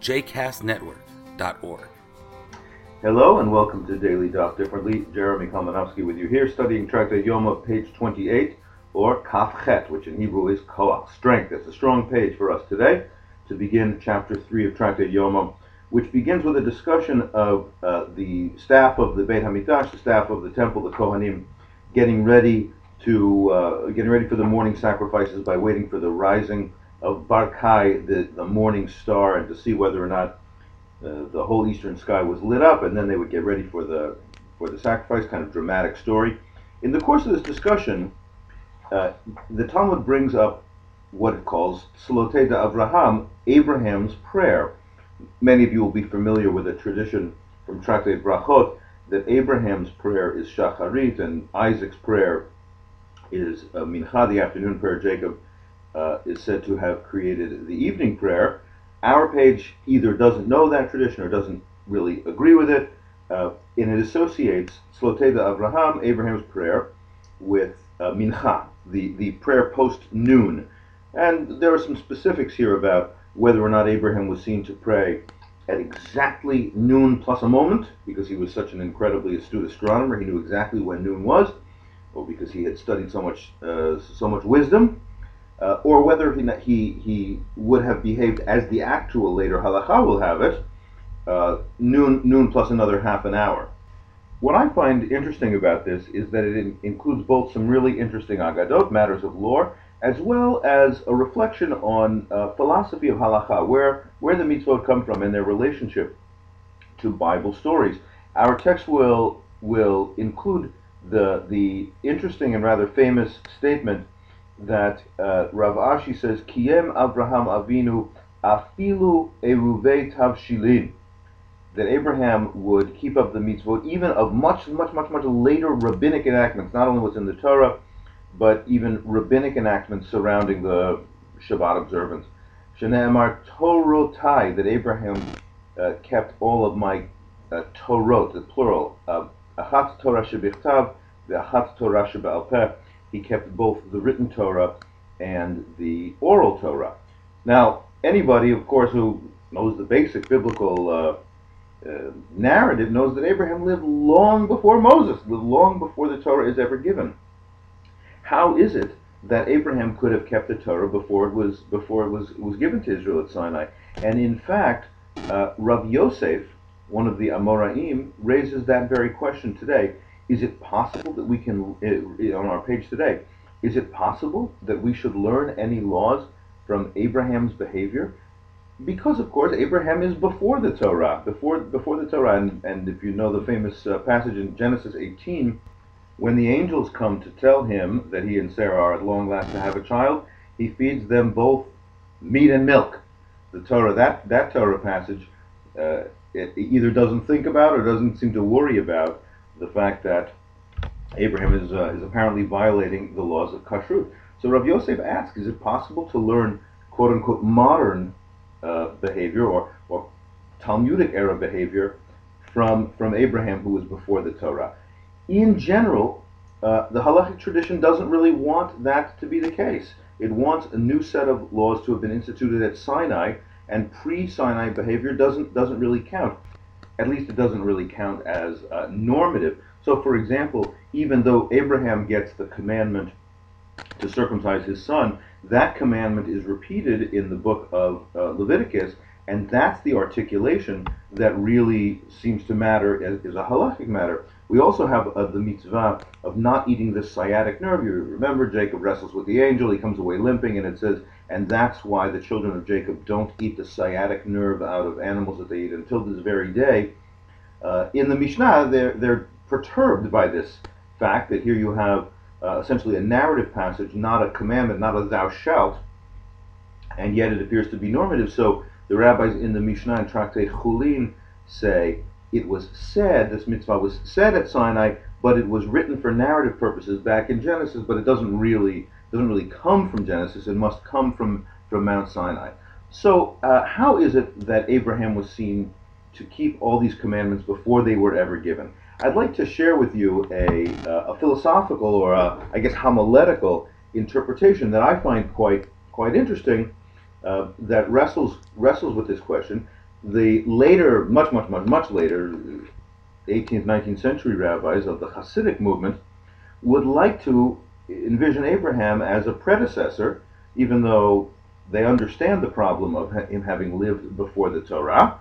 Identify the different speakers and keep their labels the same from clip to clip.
Speaker 1: jcastnetwork.org.
Speaker 2: Hello and welcome to Daily Daf Differently. Jeremy Kalmanofsky with you here, studying Tractate Yoma, page 28, or Kaf Chet, which in Hebrew is Koach, strength. It's a strong page for us today to begin chapter 3 of Tractate Yoma, which begins with a discussion of uh, the staff of the Beit HaMikdash, the staff of the temple, the Kohanim, getting ready to uh, getting ready for the morning sacrifices by waiting for the rising of Barkai, the, the morning star, and to see whether or not uh, the whole eastern sky was lit up, and then they would get ready for the for the sacrifice. Kind of dramatic story. In the course of this discussion, uh, the Talmud brings up what it calls Slote de Avraham, Abraham's prayer. Many of you will be familiar with a tradition from Tractate Brachot that Abraham's prayer is Shacharit and Isaac's prayer is uh, Mincha, the afternoon prayer. Jacob uh, is said to have created the evening prayer. Our page either doesn't know that tradition or doesn't really agree with it, uh, and it associates Slotei Abraham, Abraham's prayer, with uh, Mincha, the, the prayer post noon. And there are some specifics here about whether or not Abraham was seen to pray at exactly noon plus a moment, because he was such an incredibly astute astronomer, he knew exactly when noon was, or because he had studied so much, uh, so much wisdom uh, or whether he, he, he would have behaved as the actual later halacha will have it, uh, noon, noon plus another half an hour. What I find interesting about this is that it in, includes both some really interesting agadot, matters of lore, as well as a reflection on uh, philosophy of halacha, where, where the mitzvot come from and their relationship to Bible stories. Our text will, will include the, the interesting and rather famous statement that uh, Rav Ashi says, Kiem Abraham Avinu afilu eruvei tavshilin, that Abraham would keep up the mitzvot even of much, much, much, much later rabbinic enactments, not only what's in the Torah, but even rabbinic enactments surrounding the Shabbat observance. Shneemar Torotai, that Abraham uh, kept all of my uh, Torot, the plural, uh, Achat Torah shebichtav, the Achat Torah shebe'al he kept both the written Torah and the oral Torah. Now, anybody, of course, who knows the basic biblical uh, uh, narrative knows that Abraham lived long before Moses, lived long before the Torah is ever given. How is it that Abraham could have kept the Torah before it was before it was was given to Israel at Sinai? And in fact, uh, Rav Yosef, one of the Amoraim, raises that very question today. Is it possible that we can, uh, on our page today, is it possible that we should learn any laws from Abraham's behavior? Because, of course, Abraham is before the Torah, before before the Torah, and, and if you know the famous uh, passage in Genesis 18, when the angels come to tell him that he and Sarah are at long last to have a child, he feeds them both meat and milk. The Torah, that that Torah passage, uh, it either doesn't think about or doesn't seem to worry about the fact that Abraham is, uh, is apparently violating the laws of kashrut. So Rav Yosef asks, is it possible to learn quote unquote modern uh, behavior or, or Talmudic era behavior from, from Abraham who was before the Torah? In general, uh, the halachic tradition doesn't really want that to be the case. It wants a new set of laws to have been instituted at Sinai, and pre-Sinai behavior doesn't doesn't really count at least it doesn't really count as uh, normative. So, for example, even though Abraham gets the commandment to circumcise his son, that commandment is repeated in the book of uh, Leviticus, and that's the articulation that really seems to matter as, is a halachic matter. We also have uh, the mitzvah of not eating the sciatic nerve. You remember Jacob wrestles with the angel, he comes away limping, and it says, and that's why the children of Jacob don't eat the sciatic nerve out of animals that they eat until this very day. Uh, in the Mishnah, they're, they're perturbed by this fact that here you have uh, essentially a narrative passage, not a commandment, not a thou shalt, and yet it appears to be normative. So The rabbis in the Mishnah and Tractate Chulin say it was said, this mitzvah was said at Sinai, but it was written for narrative purposes back in Genesis, but it doesn't really doesn't really come from Genesis. It must come from from Mount Sinai. So, uh, how is it that Abraham was seen to keep all these commandments before they were ever given? I'd like to share with you a, uh, a philosophical or a, I guess homiletical interpretation that I find quite quite interesting uh, that wrestles wrestles with this question. The later, much much much much later, 18th 19th century rabbis of the Hasidic movement would like to envision Abraham as a predecessor, even though they understand the problem of him having lived before the Torah.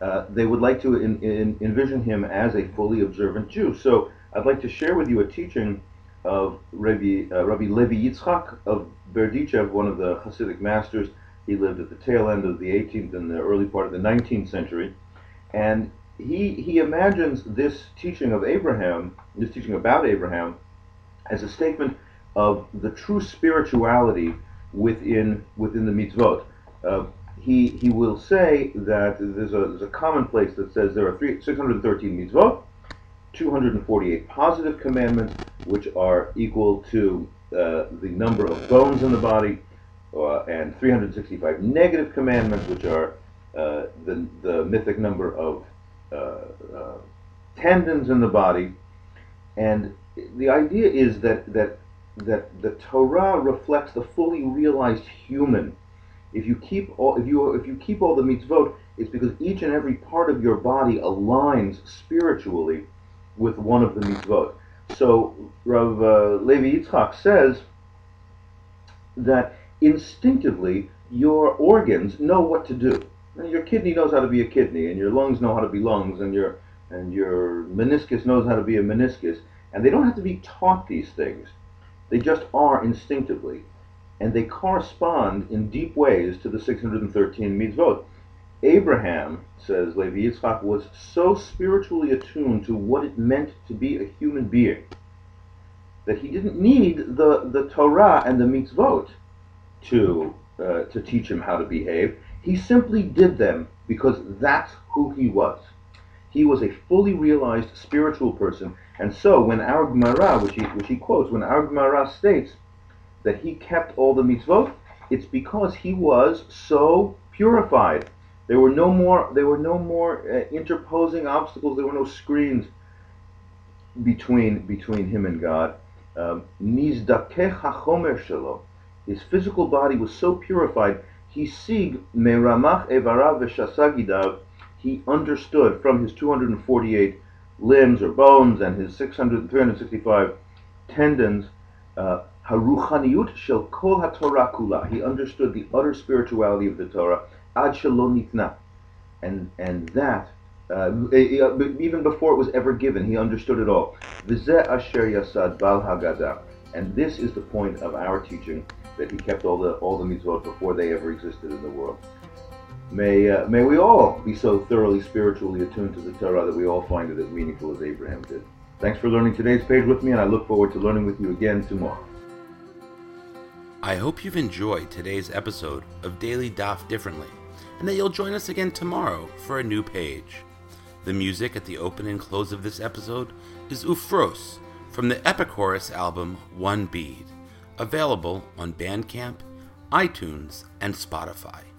Speaker 2: Uh, they would like to in, in, envision him as a fully observant Jew. So I'd like to share with you a teaching of Rabbi, uh, Rabbi Levi Yitzchak of Berdichev, one of the Hasidic masters. He lived at the tail end of the 18th and the early part of the 19th century. And he, he imagines this teaching of Abraham, this teaching about Abraham, as a statement of the true spirituality within within the mitzvot. Uh, he he will say that there's a there's a commonplace that says there are three, 613 mitzvot, 248 positive commandments, which are equal to uh, the number of bones in the body, uh, and 365 negative commandments, which are uh, the the mythic number of uh, uh, tendons in the body, and the idea is that that that the Torah reflects the fully realized human. If you keep all if you if you keep all the mitzvot, it's because each and every part of your body aligns spiritually with one of the mitzvot. So Rav uh, Levi Yitzchak says that instinctively your organs know what to do. And your kidney knows how to be a kidney, and your lungs know how to be lungs, and your and your meniscus knows how to be a meniscus. And they don't have to be taught these things. They just are instinctively. And they correspond in deep ways to the 613 mitzvot. Abraham, says Levi Yitzchak, was so spiritually attuned to what it meant to be a human being that he didn't need the, the Torah and the mitzvot to, uh, to teach him how to behave. He simply did them because that's who he was. He was a fully realized spiritual person. And so when our Gemara, which he, which he quotes, when our Gemara states that he kept all the mitzvot, it's because he was so purified. There were no more, there were no more uh, interposing obstacles. There were no screens between between him and God. Um, his physical body was so purified. He sig meramach evarav he understood from his 248 limbs or bones and his 600, 365 tendons, uh, haruchaniut shel kol haTorah kula. He understood the utter spirituality of the Torah, ad and and that uh, even before it was ever given, he understood it all. V'zeh asher yasad bal and this is the point of our teaching that he kept all the all the mitzvot before they ever existed in the world. May, uh, may we all be so thoroughly spiritually attuned to the Torah that we all find it as meaningful as Abraham did. Thanks for learning today's page with me, and I look forward to learning with you again tomorrow.
Speaker 1: I hope you've enjoyed today's episode of Daily Daf Differently, and that you'll join us again tomorrow for a new page. The music at the open and close of this episode is Ufros from the Epichorus album One Bead, available on Bandcamp, iTunes, and Spotify.